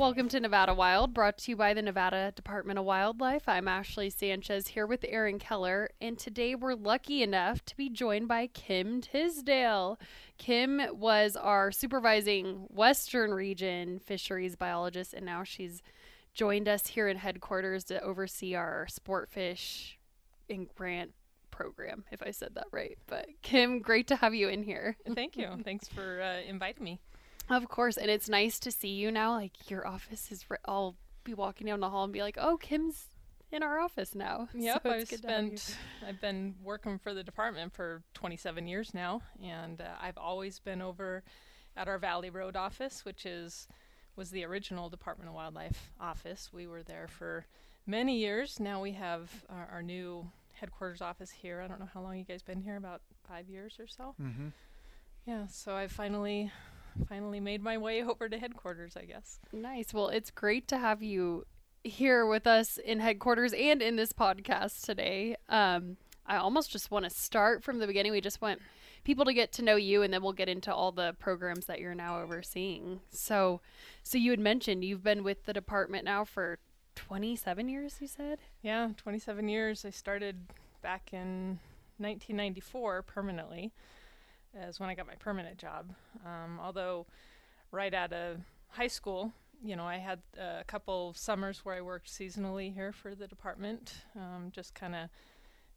Welcome to Nevada Wild, brought to you by the Nevada Department of Wildlife. I'm Ashley Sanchez here with Aaron Keller, and today we're lucky enough to be joined by Kim Tisdale. Kim was our supervising Western Region fisheries biologist, and now she's joined us here in headquarters to oversee our sport fish and grant program, if I said that right. But Kim, great to have you in here. Thank you. Thanks for uh, inviting me. Of course, and it's nice to see you now. Like your office is. Re- I'll be walking down the hall and be like, "Oh, Kim's in our office now." Yep, So I've it's good to have you. spent. I've been working for the department for 27 years now, and uh, I've always been over at our Valley Road office, which is was the original Department of Wildlife office. We were there for many years. Now we have our, our new headquarters office here. I don't know how long you guys been here. About five years or so. Mm-hmm. Yeah. So I finally, finally made my way over to headquarters. I guess. Nice. Well, it's great to have you here with us in headquarters and in this podcast today. Um, I almost just want to start from the beginning. We just want people to get to know you, and then we'll get into all the programs that you're now overseeing. So, so you had mentioned you've been with the department now for 27 years. You said. Yeah, 27 years. I started back in 1994 permanently, as when I got my permanent job. Um, although, right out of high school, you know, I had a couple summers where I worked seasonally here for the department. Um, just kind of,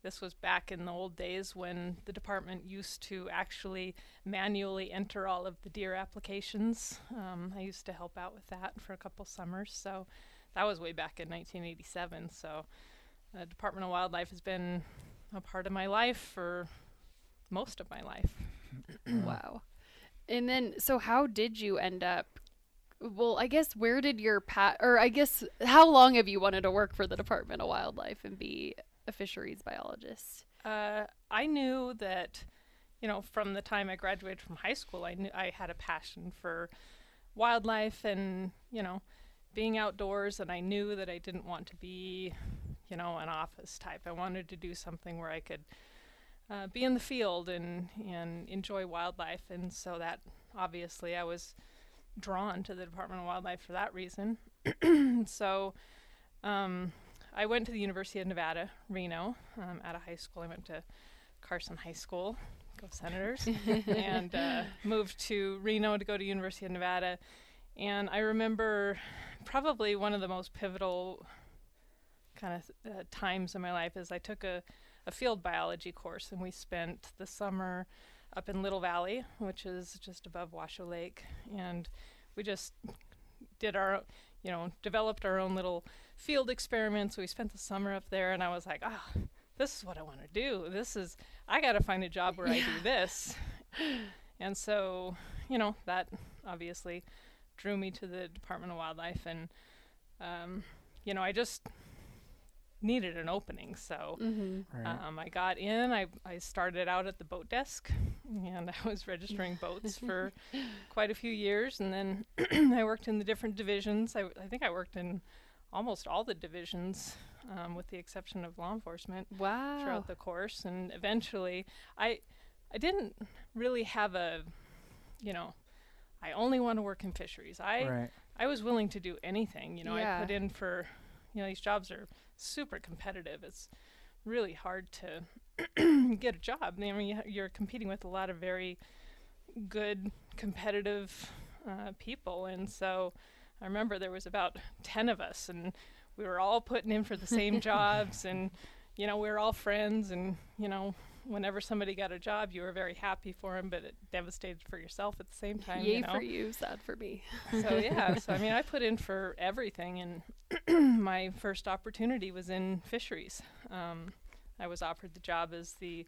this was back in the old days when the department used to actually manually enter all of the deer applications. Um, I used to help out with that for a couple summers. So that was way back in 1987. So the Department of Wildlife has been a part of my life for most of my life. Wow. And then, so how did you end up? Well, I guess where did your pat, or I guess how long have you wanted to work for the Department of Wildlife and be a fisheries biologist? Uh, I knew that, you know, from the time I graduated from high school, I knew I had a passion for wildlife and, you know, being outdoors, and I knew that I didn't want to be, you know, an office type. I wanted to do something where I could uh, be in the field and and enjoy wildlife, and so that obviously I was drawn to the Department of Wildlife for that reason. so. Um, I went to the University of Nevada, Reno, um, out of high school. I went to Carson High School, go Senators, and uh, moved to Reno to go to University of Nevada. And I remember probably one of the most pivotal kind of uh, times in my life is I took a, a field biology course, and we spent the summer up in Little Valley, which is just above Washoe Lake, and we just did our, you know, developed our own little field experiments. We spent the summer up there, and I was like, ah, this is what I want to do. This is, I got to find a job where I do this. And so, you know, that obviously drew me to the Department of Wildlife, and, um, you know, I just needed an opening. So um, I got in, I, I started out at the boat desk, and I was registering boats for quite a few years, and then I worked in the different divisions. I, I think I worked in almost all the divisions, um, with the exception of law enforcement, Wow. throughout the course. And eventually, I I didn't really have a, you know, I only want to work in fisheries. I Right. I was willing to do anything. You know, Yeah. I put in for, you know, these jobs are super competitive. It's really hard to get a job. I mean, you're competing with a lot of very good, competitive uh, people, and so I remember there was about ten of us, and we were all putting in for the same jobs, and you know, we were all friends, and you know. Whenever somebody got a job, you were very happy for them, but it devastated for yourself at the same time. Yay you know? for you, sad for me. so yeah so i mean i put in for everything and my first opportunity was in fisheries um, i was offered the job as the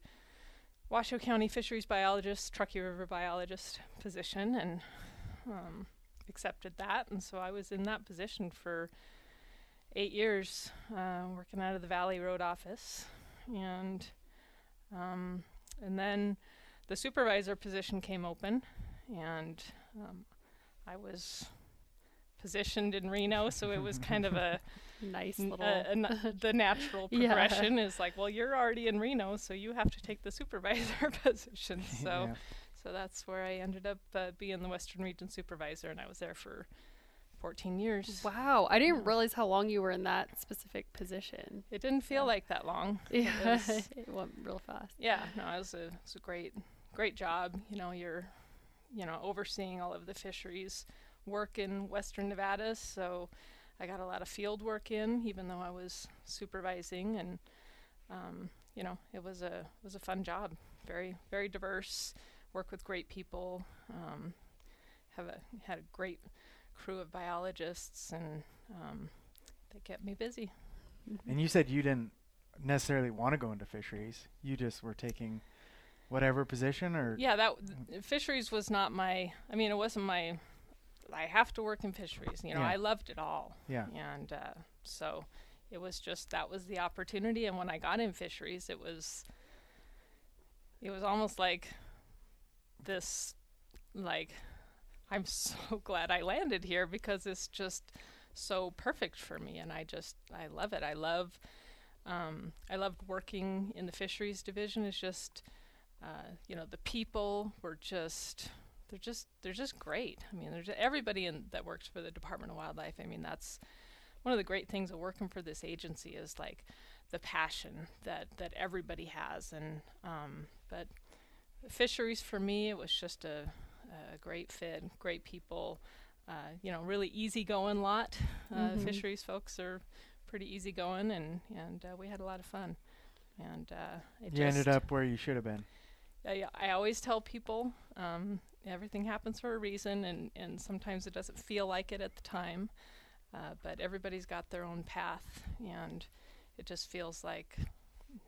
washoe county fisheries biologist truckee river biologist position and um, accepted that and so i was in that position for eight years uh, working out of the valley road office and um, and then the supervisor position came open, and um, I was positioned in Reno, so it was kind of a, Nice n- little. a- a na- the natural Yeah. progression is like, well, you're already in Reno, so you have to take the supervisor position. So, Yeah. so that's where I ended up uh, being the Western Region supervisor, and I was there for 14 years. wow, I didn't Yeah. realize how long you were in that specific position. It didn't feel Yeah. like that long. It was- it went real fast. yeah, no, it was a it was a great great job. You know, you're you know overseeing all of the fisheries work in Western Nevada, so I got a lot of field work in, even though I was supervising, and um, you know, it was a it was a fun job. Very very diverse. Work with great people. Um, have a had a great crew of biologists, and um, they kept me busy. And you said you didn't necessarily want to go into fisheries. You just were taking whatever position, or Yeah, that th- fisheries was not my. I mean, it wasn't my. I have to work in fisheries. You know, Yeah. I loved it all, yeah. and uh, so it was just that was the opportunity. And when I got in fisheries, it was. It was almost like this, like, I'm so glad I landed here because it's just so perfect for me, and I just I love it. I love. Um, I loved working in the fisheries division. It's just uh, you know the people were just they're just they're just great i mean there's everybody in that works for the department of wildlife i mean that's one of the great things of working for this agency is like the passion that that everybody has and um, but fisheries for me it was just a, a great fit great people uh, you know really easygoing lot uh, Mhm. fisheries folks are pretty easygoing and and uh, we had a lot of fun and uh, it You ended up where you should have been. I, I always tell people um, everything happens for a reason, and, and sometimes it doesn't feel like it at the time. Uh, but everybody's got their own path, and it just feels like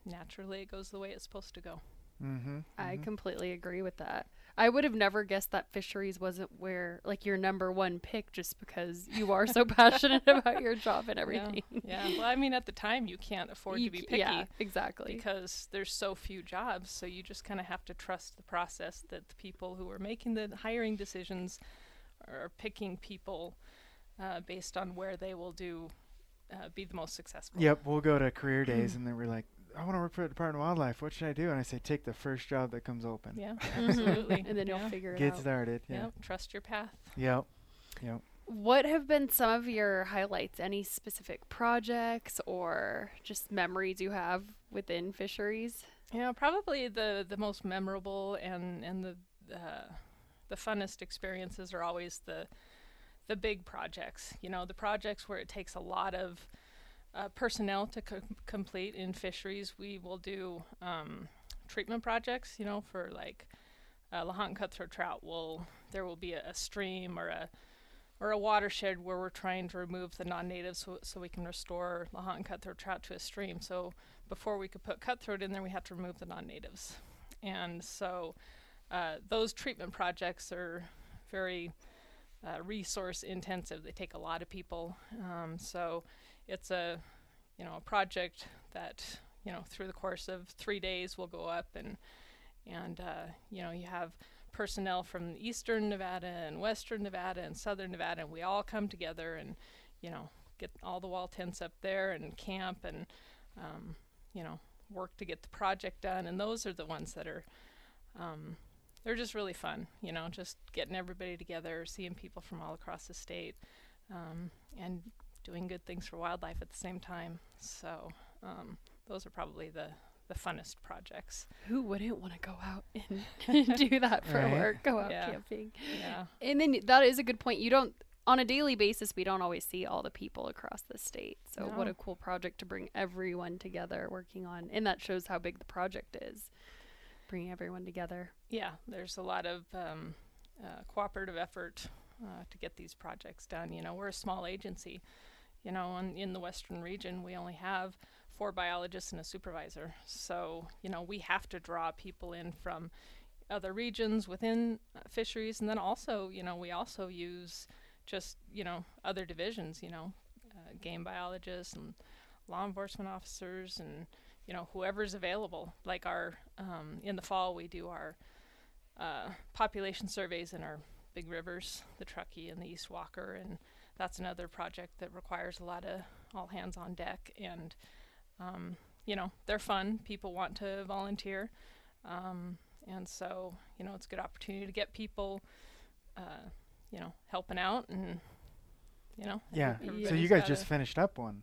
naturally it goes the way it's supposed to go. Mm-hmm. I completely agree with that. I would have never guessed that fisheries wasn't where like your number one pick just because you are so passionate about your job and everything. Yeah. Well, I mean, at the time, you can't afford You to be picky Yeah, exactly. because there's so few jobs. So you just kind of have to trust the process that the people who are making the hiring decisions are picking people uh, based on where they will do uh, be the most successful. Yep, we'll go to career days, and then we're like, I want to work for the Department of Wildlife. What should I do? And I say, take the first job that comes open. Yeah, absolutely. and then yeah. you'll figure it Get out. Get started. Yeah. Yep, trust your path. Yep. Yep. What have been some of your highlights? Any specific projects or just memories you have within fisheries? Yeah, probably the the most memorable and and the uh, the funnest experiences are always the the big projects. You know, the projects where it takes a lot of uh, personnel to co- complete in fisheries. We will do um, treatment projects. You know, for like uh, Lahontan cutthroat trout. Will there will be a, a stream or a or a watershed where we're trying to remove the non-natives so, so we can restore Lahontan cutthroat trout to a stream. So before we could put cutthroat in there, we had to remove the non-natives, and so uh, those treatment projects are very uh, resource intensive. They take a lot of people, um, so it's a you know a project that you know through the course of three days will go up and and uh, you know you have personnel from eastern Nevada and western Nevada and southern Nevada, and we all come together and you know get all the wall tents up there and camp and um, you know work to get the project done. And those are the ones that are um, they're just really fun. You know, just getting everybody together, seeing people from all across the state, um, and doing good things for wildlife at the same time. So um, those are probably the the funnest projects. Who wouldn't want to go out and do that for Right. work? Go out Yeah. camping. Yeah. And then that is a good point. You don't on a daily basis we don't always see all the people across the state. So what a cool project to bring everyone together working on. And that shows how big the project is. Bringing everyone together. yeah, there's a lot of um, uh, cooperative effort uh, to get these projects done. You know, we're a small agency. You know, in, in the western region, we only have four biologists and a supervisor. So, you know, we have to draw people in from other regions within uh, fisheries, and then also, you know, we also use just, you know, other divisions. You know, uh, game biologists and law enforcement officers and you know, whoever's available. Like our um, in the fall, we do our uh, population surveys in our big rivers, the Truckee and the East Walker, and that's another project that requires a lot of all hands on deck. And um, you know, they're fun. People want to volunteer, um, and so you know, it's a good opportunity to get people, uh, you know, helping out and. You know, Yeah. So you guys just finished up one.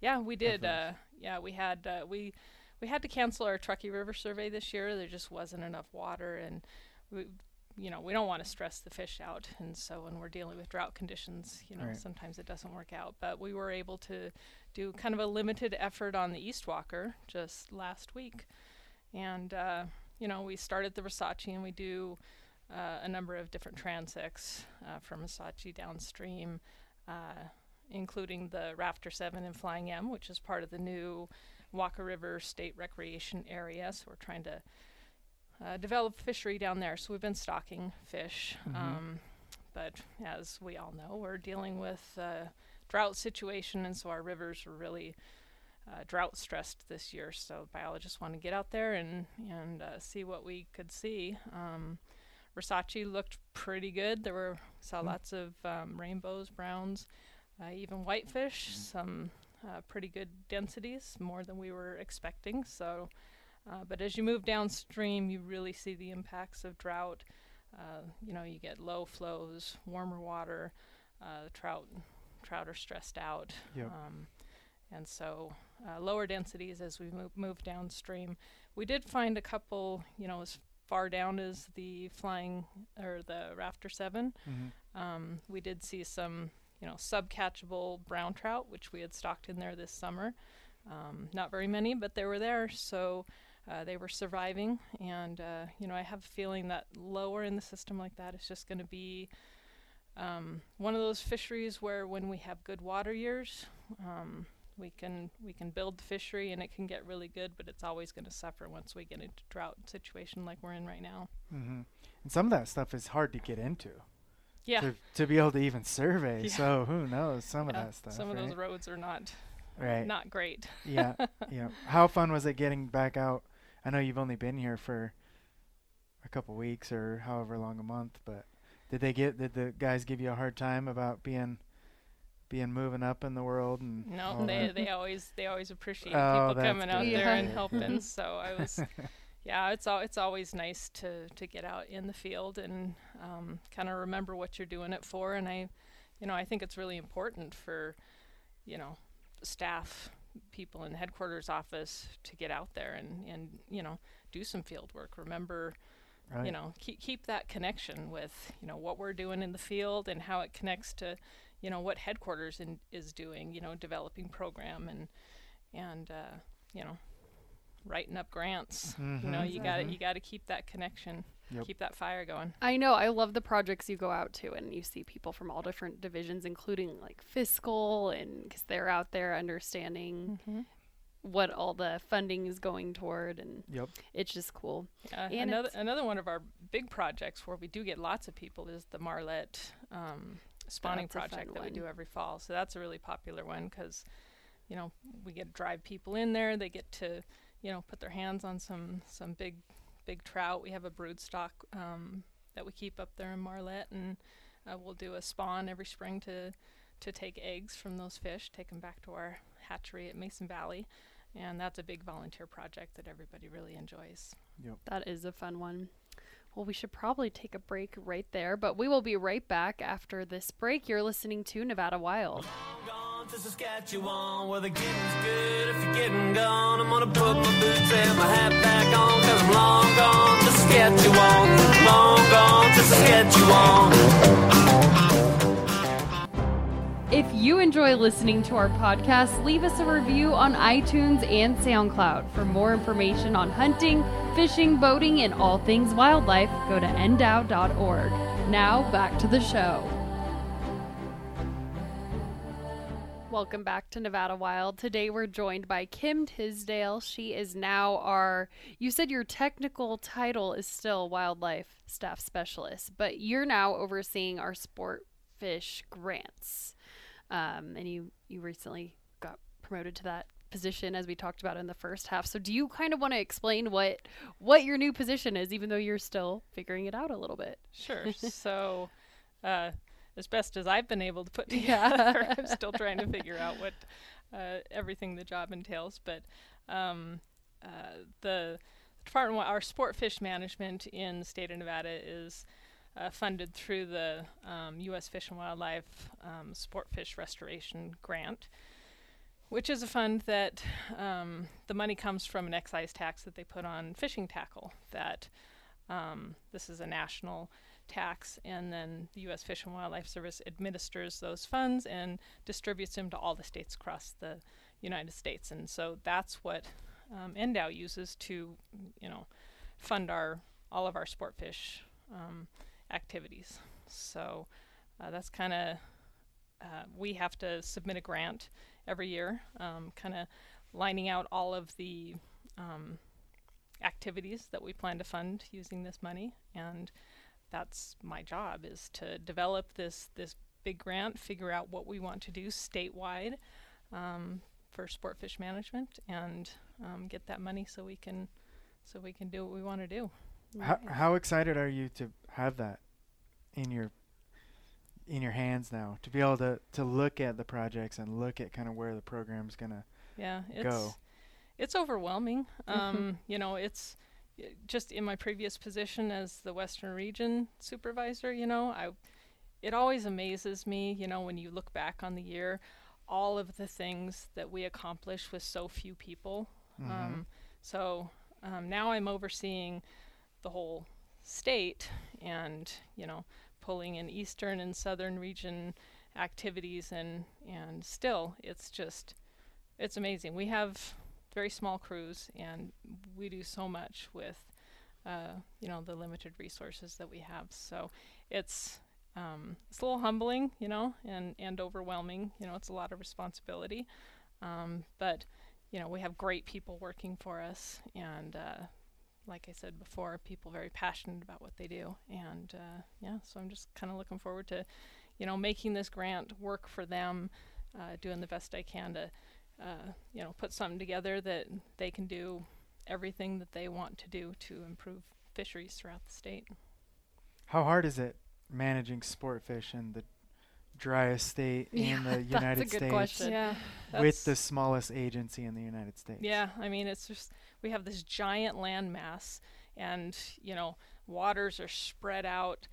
yeah, we did. Uh, yeah, we had uh, we we had to cancel our Truckee River survey this year. There just wasn't enough water, and we, you know, we don't want to stress the fish out. And so when we're dealing with drought conditions, you know, Right. sometimes it doesn't work out. But we were able to do kind of a limited effort on the East Walker just last week, and uh, you know, we started the Versace, and we do. Uh, a number of different transects uh, from Versace downstream, uh, including the Rafter 7 and Flying M, which is part of the new Walker River State Recreation Area. So we're trying to uh, develop fishery down there. So we've been stocking fish. Mhm. Um, but as we all know, we're dealing with a drought situation, and so our rivers are really uh, drought stressed this year. So biologists want to get out there and and uh, see what we could see. Um, Versace looked pretty good. There were saw Mm. lots of um, rainbows, browns, uh, even whitefish. Some uh, pretty good densities, more than we were expecting. So, uh, but as you move downstream, you really see the impacts of drought. Uh, you know, you get low flows, warmer water. Uh, the trout trout are stressed out. Yep. Um, and so uh, lower densities as we move, move downstream. We did find a couple, you know, as far down as the flying or the Rafter 7. Mhm. Um, we did see some, you know, subcatchable brown trout, which we had stocked in there this summer. Um, not very many, but they were there, so uh, they were surviving. And uh, you know, I have a feeling that lower in the system like that is just going to be um, one of those fisheries where, when we have good water years, um, we can we can build the fishery and it can get really good, but it's always going to suffer once we get into drought situation like we're in right now. Mhm. And some of that stuff is hard to get into. Yeah. To, to be able to even survey. Yeah. So who knows some yeah, of that stuff. Some of right? those roads are not Right. not great. yeah. Yeah. How fun was it getting back out? I know you've only been here for a couple weeks or however long a month, but did they get did the guys give you a hard time about being being moving up in the world and No, they that? they always they always appreciate Oh, people that's coming out good. there and helping. so I was, yeah, it's all it's always nice to to get out in the field and um, kind of remember what you're doing it for. And I, you know, I think it's really important for, you know, staff, people in the headquarters office to get out there and and you know do some field work. Remember right. you know keep keep that connection with you know what we're doing in the field and how it connects to you know what headquarters in, is doing you know developing program and and uh, you know writing up grants you know Mhm, you got to mhm. you got to keep that connection Yep. keep that fire going I know. I love the projects you go out to, and you see people from all different divisions, including like fiscal, and because they're out there understanding mm-hmm. what all the funding is going toward, and Yep. it's just cool. Yeah, And another it's- another one of our big projects where we do get lots of people is the Marlette um, spawning That's project that we do every fall. So that's a really popular one because, you know, we get to drive people in there. They get to, you know, put their hands on some some big big trout. We have a brood stock um, that we keep up there in Marlette, and uh, we'll do a spawn every spring to to take eggs from those fish, take them back to our hatchery at Mason Valley. And that's a big volunteer project that everybody really enjoys. Yep. That is a fun one. Well, we should probably take a break right there, but we will be right back after this break. You're listening to Nevada Wild. To Saskatchewan where the getting's good. If you're getting gone, I'm gonna put my boots and my hat back on. Cause I'm long gone to Saskatchewan. Long gone to Saskatchewan. If you enjoy listening to our podcast, leave us a review on iTunes and SoundCloud. For more information on hunting, fishing, boating, and all things wildlife, go to ndow.org. Now, back to the show. Welcome back to Nevada Wild. Today we're joined by Kim Tisdale. She is now our, you said your technical title is still wildlife staff specialist, but you're now overseeing our sport fish grants. Um, and you, you recently got promoted to that position as we talked about in the first half. So do you kind of want to explain what what your new position is, even though you're still figuring it out a little bit? Sure. so, uh, as best as I've been able to put Yeah. together, I'm still trying to figure out what uh, everything the job entails. But um, uh, the department, our sport fish management in the state of Nevada is uh, funded through the um, U.S. Fish and Wildlife um, Sport Fish Restoration Grant, which is a fund that um, the money comes from an excise tax that they put on fishing tackle. That um, this is a national tax, and then the U.S. Fish and Wildlife Service administers those funds and distributes them to all the states across the United States. And so that's what um, uses to, you know, fund our all of our sport fish um, activities. So uh, that's kind of uh, we have to submit a grant every year, um, kind of lining out all of the um, activities that we plan to fund using this money, and that's my job is to develop this this big grant, figure out what we want to do statewide um, for sport fish management, and um, get that money so we can so we can do what we want to do. How, how excited are you to have that in your in your hands now to be able to to look at the projects and look at kind of where the program's gonna Yeah, it's Go. it's overwhelming. Um, you know, it's just in my previous position as the Western Region supervisor. You know, I it always amazes me. You know, when you look back on the year, all of the things that we accomplished with so few people. Mm-hmm. Um, so um, now I'm overseeing the whole state, and you know, pulling in eastern and southern region activities, and and still, it's just it's amazing. We have very small crews, and we do so much with, uh, you know, the limited resources that we have. So it's um, it's a little humbling, you know, and and overwhelming. You know, it's a lot of responsibility, um, but you know, we have great people working for us, and uh, like I said before, people very passionate about what they do, and uh, yeah, so I'm just kind of looking forward to, you know, making this grant work for them, uh, doing the best I can to uh, you know, put something together that they can do everything that they want to do to improve fisheries throughout the state. How hard is it managing sport fish in the driest state Yeah, in the that's a United good States question. Yeah, with the smallest agency in the United States? Yeah, I mean, it's just we have this giant land mass, and you know, waters are spread out.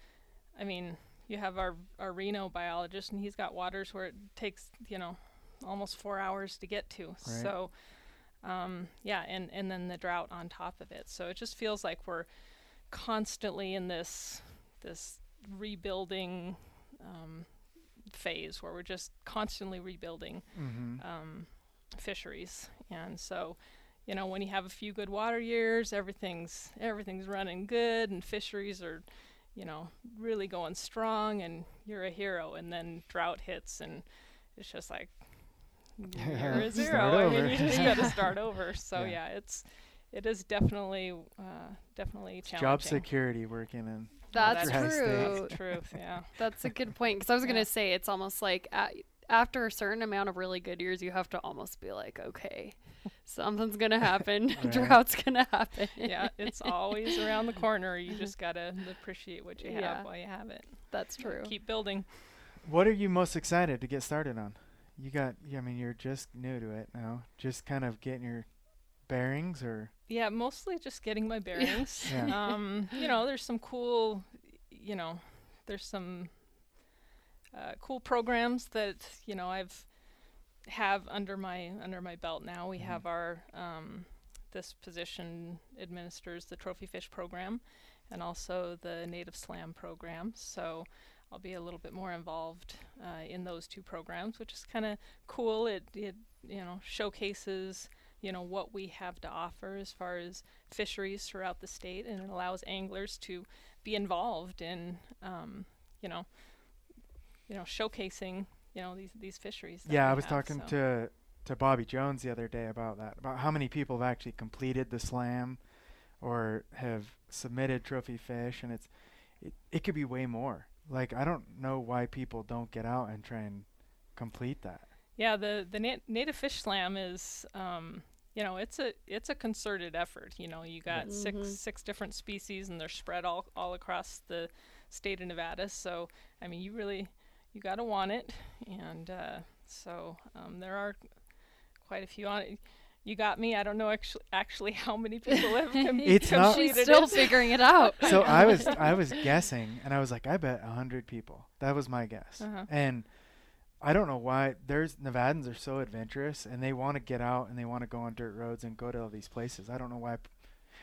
I mean, you have our our Reno biologist, and he's got waters where it takes you know almost four hours to get to. Right. So, um, yeah, and and then the drought on top of it. So it just feels like we're constantly in this this rebuilding um, phase where we're just constantly rebuilding Mm-hmm. um, fisheries. And so, you know, when you have a few good water years, everything's everything's running good, and fisheries are, you know, really going strong, and you're a hero. And then drought hits, and it's just like you're a Start zero. I mean, you just got to start over. So Yeah. yeah, it's it is definitely uh, definitely Job challenging. Job security working in That's Dry true. That's the truth. Yeah. That's a good point because I was Yeah. gonna say it's almost like a after a certain amount of really good years, you have to almost be like, okay, something's gonna happen, Right. drought's gonna happen. yeah, it's always around the corner. You just gotta appreciate what you have while you have it. That's true. Keep building. What are you most excited to get started on? You got, I mean, you're just new to it now. Just kind of getting your bearings, or Yeah, mostly just getting my bearings. Yeah. Um, you know, there's some cool, you know, there's some uh, cool programs that you know I've have under my under my belt now. We Mhm. have our um, this position administers the trophy fish program and also the native slam program. So I'll be a little bit more involved uh, in those two programs, which is kind of cool. It it you know showcases you know what we have to offer as far as fisheries throughout the state, and it allows anglers to be involved in um, you know you know showcasing you know these these fisheries. yeah, I was have, talking so. to to Bobby Jones the other day about that, about how many people have actually completed the slam, or have submitted trophy fish, and it's it, it could be way more. Like I don't know why people don't get out and try and complete that. Yeah, the the na- native fish slam is, um, you know, it's a it's a concerted effort. You know, you got six Mhm. six different species, and they're spread all all across the state of Nevada. So, I mean, you really you got to want it, and uh, so um, there are quite a few on it. You got me. I don't know actually actually how many people have com- It's not- She's still it. figuring it out. so I was I was guessing, and I was like, I bet a hundred people. That was my guess. Uh-huh. And I don't know why. There's Nevadans are so adventurous, and they want to get out and they want to go on dirt roads and go to all these places. I don't know why.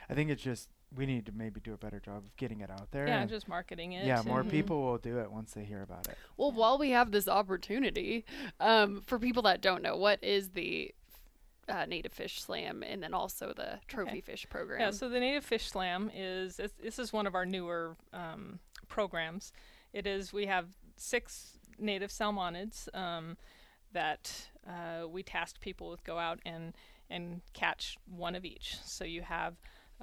I think it's just we need to maybe do a better job of getting it out there. Yeah, and just marketing it. yeah, more and- people will do it once they hear about it. Well, while we have this opportunity, um, for people that don't know, what is the uh, Native Fish Slam and then also the Trophy Fish Program? Yeah, so the Native Fish Slam is this is one of our newer um, programs. It is we have six native salmonids um, that uh, we tasked people with go out and and catch one of each. So you have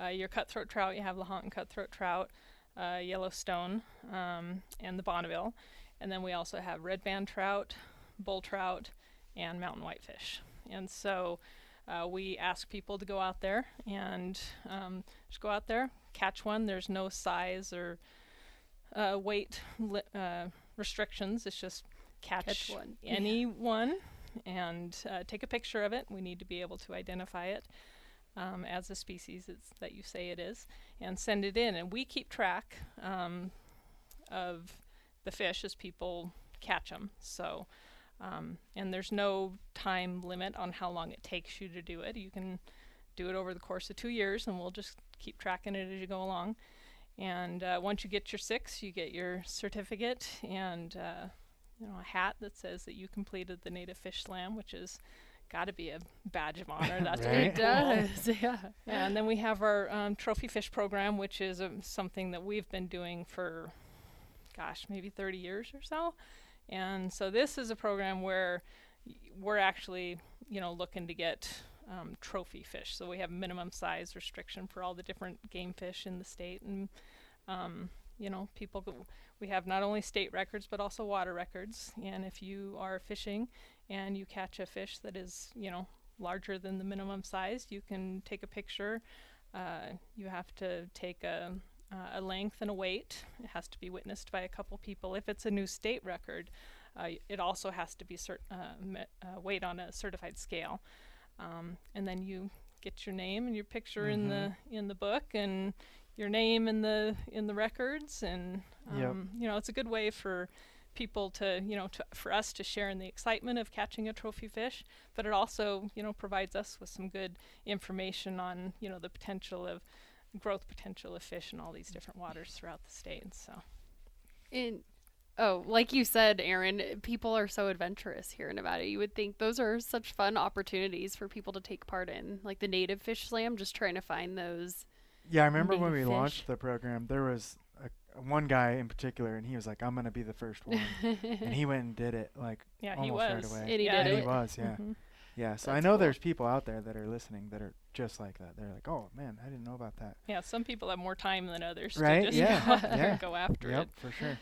uh, your cutthroat trout, you have Lahontan cutthroat trout, uh, Yellowstone, um, and the Bonneville, and then we also have red band trout, bull trout, and mountain whitefish. And so uh, we ask people to go out there and um, just go out there, catch one. There's no size or uh, weight li- uh, restrictions. It's just catch, Catch one. any one and uh, take a picture of it. We need to be able to identify it um, as a species it's, that you say it is and send it in. And we keep track um, of the fish as people catch them. So, um, and there's no time limit on how long it takes you to do it. You can do it over the course of two years, and we'll just keep tracking it as you go along. And uh, once you get your six, you get your certificate and uh, you know a hat that says that you completed the native fish slam, which is got to be a badge of honor. That's Right? it does. Yeah. Yeah, and then we have our um, trophy fish program, which is um, something that we've been doing for, gosh, maybe 30 years or so. And so this is a program where we're actually, you know, looking to get um, trophy fish. So we have minimum size restriction for all the different game fish in the state, and um, you know, people. Go, we have not only state records but also water records. And if you are fishing and you catch a fish that is, you know, larger than the minimum size, you can take a picture. Uh, you have to take a, uh, a length and a weight. It has to be witnessed by a couple people. If it's a new state record, uh, it also has to be cert- uh, me- uh, weighed on a certified scale. Um, and then you get your name and your picture in the in the book and your name in the in the records and um, Yep. you know it's a good way for people to you know to, for us to share in the excitement of catching a trophy fish but it also you know provides us with some good information on you know the potential of growth potential of fish in all these different waters throughout the state so And oh, like you said, Aaron, people are so adventurous here in Nevada. You would think those are such fun opportunities for people to take part in, like the Native Fish Slam. Just trying to find those. Yeah, I remember when we Native launched the program, there was a, one guy in particular, and he was like, "I'm gonna be the first one," and he went and did it like yeah he almost was right away. And he yeah, did and it. he was, yeah, mhm. Yeah. So I know cool. there's people out there that are listening that are just like that. They're like, "Oh man, I didn't know about that." yeah some people have more time than others Right, to just yeah, go, out there yeah. go after Yep, it for sure.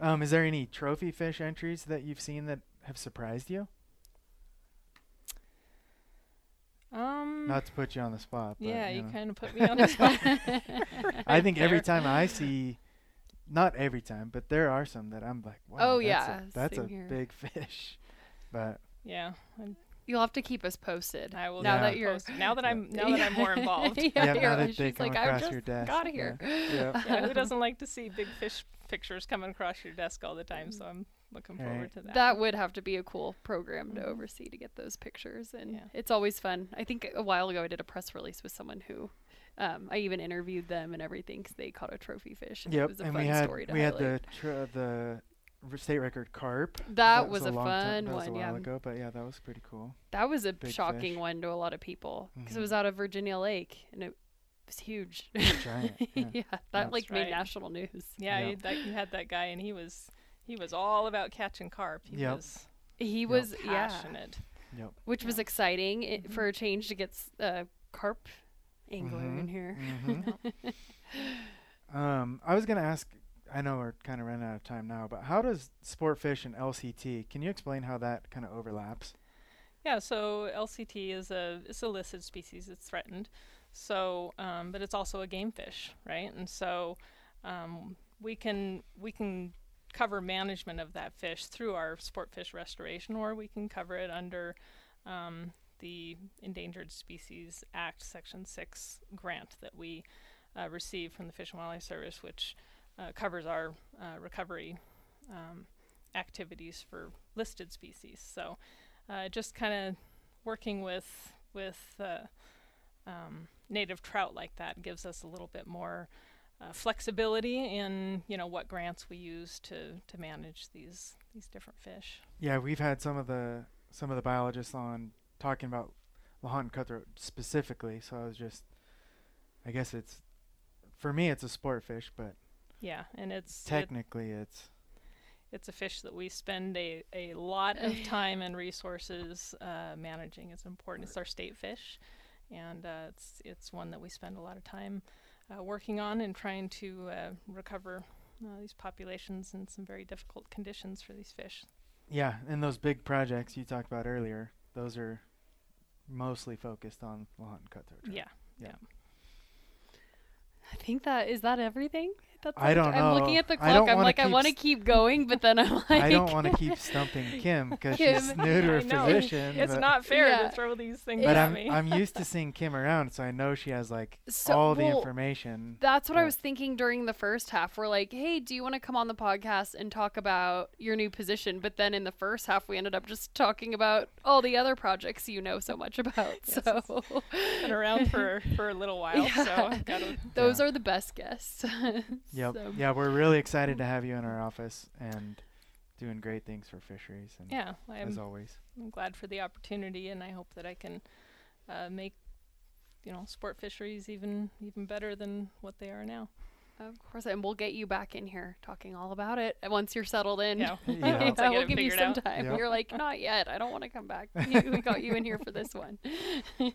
Um, is there any trophy fish entries that you've seen that have surprised you? um Not to put you on the spot, but yeah you you kind of put me on the spot I think every time I see, not every time, but there are some that I'm like, wow, Oh, that's yeah, a, that's a here. big fish. But yeah I'm- You'll have to keep us posted. I will now Yeah. that you're post- now that I'm now that I'm more involved yeah, yeah, now like- that they she's come like, I across just your desk, got here. yeah. yeah, who doesn't like to see big fish pictures coming across your desk all the time? So I'm looking forward Right. to that. That would have to be a cool program to Mhm. oversee to get those pictures, and Yeah. it's always fun. I think a while ago I did a press release with someone who, um, I even interviewed them and everything because they caught a trophy fish. And it was a and fun we had story to we had the tr- the r- state record carp. That was a long time, fun that was a one, while yeah. ago, but yeah, that was pretty cool. That was a Big shocking fish. one to a lot of people because Mhm. it was out of Virginia Lake and it was huge. Giant. Yeah. yeah, that That's like made national news. yeah, Yeah. You, that, you had that guy, and he was he was all about catching carp. He Yep. was He was yeah, passionate. Yep. which was Yeah. exciting i Mhm. for a change to get s- uh, carp angler in Mhm. here. Mhm. um, I was gonna ask. I know we're kind of running out of time now, but how does sport fish and LCT? Can you explain how that kind of overlaps? Yeah, so LCT is a it's a listed species. It's threatened. So, um, but it's also a game fish, right? And so um, we can we can cover management of that fish through our sport fish restoration, or we can cover it under um, the Endangered Species Act Section Six grant that we uh, receive from the Fish and Wildlife Service, which uh, covers our uh, recovery um, activities for listed species. So uh, just kind of working with with uh, um, native trout like that gives us a little bit more uh, flexibility in you know what grants we use to to manage these these different fish. Yeah, we've had some of the some of the biologists on talking about Lahontan cutthroat specifically. So I was just, I guess it's, for me it's a sport fish, but Yeah, and it's it- technically it's it's a fish that we spend a, a lot of time and resources uh, managing. It's important. It's our state fish, and uh, it's it's one that we spend a lot of time uh, working on and trying to uh, recover uh, these populations in some very difficult conditions for these fish. yeah. And those big projects you talked about earlier, those are mostly focused on Lahontan cutthroat. trout. Yeah, yeah, I think that is that everything. That's I like- don't I'm looking at the I clock. don't I'm like, I want to s- keep going, but then I'm like, I don't want to keep stumping Kim because she's Kim. new to her position. it's but, not fair Yeah. to throw these things But at I'm me. I'm used to seeing Kim around, so I know she has like So- all the well, information. That's what I was thinking during the first half. We're like, hey, do you want to come on the podcast and talk about your new position? But then in the first half, we ended up just talking about all the other projects you know so much about. Yes, so been around for for a little while, so Yeah. I've got to. those Yeah. are the best guests. Yep. So- Yeah, we're really excited to have you in our office and doing great things for fisheries and Yeah, I'm as always. I'm glad for the opportunity, and I hope that I can uh, make you know sport fisheries even even better than what they are now. Of course, and we'll get you back in here talking all about it once you're settled in. Yeah, Yeah. once I we'll give you some out. time. Yep. You're like, not yet. I don't want to come back. we got you in here for this one.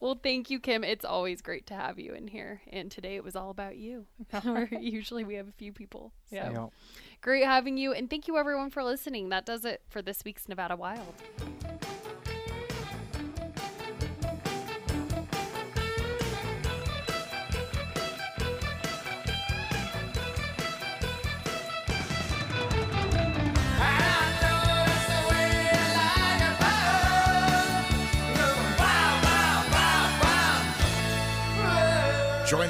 well, thank you, Kim. It's always great to have you in here. And today it was all about you. Usually we have a few people. So Yeah. Great having you. And thank you, everyone, for listening. That does it for this week's Nevada Wild.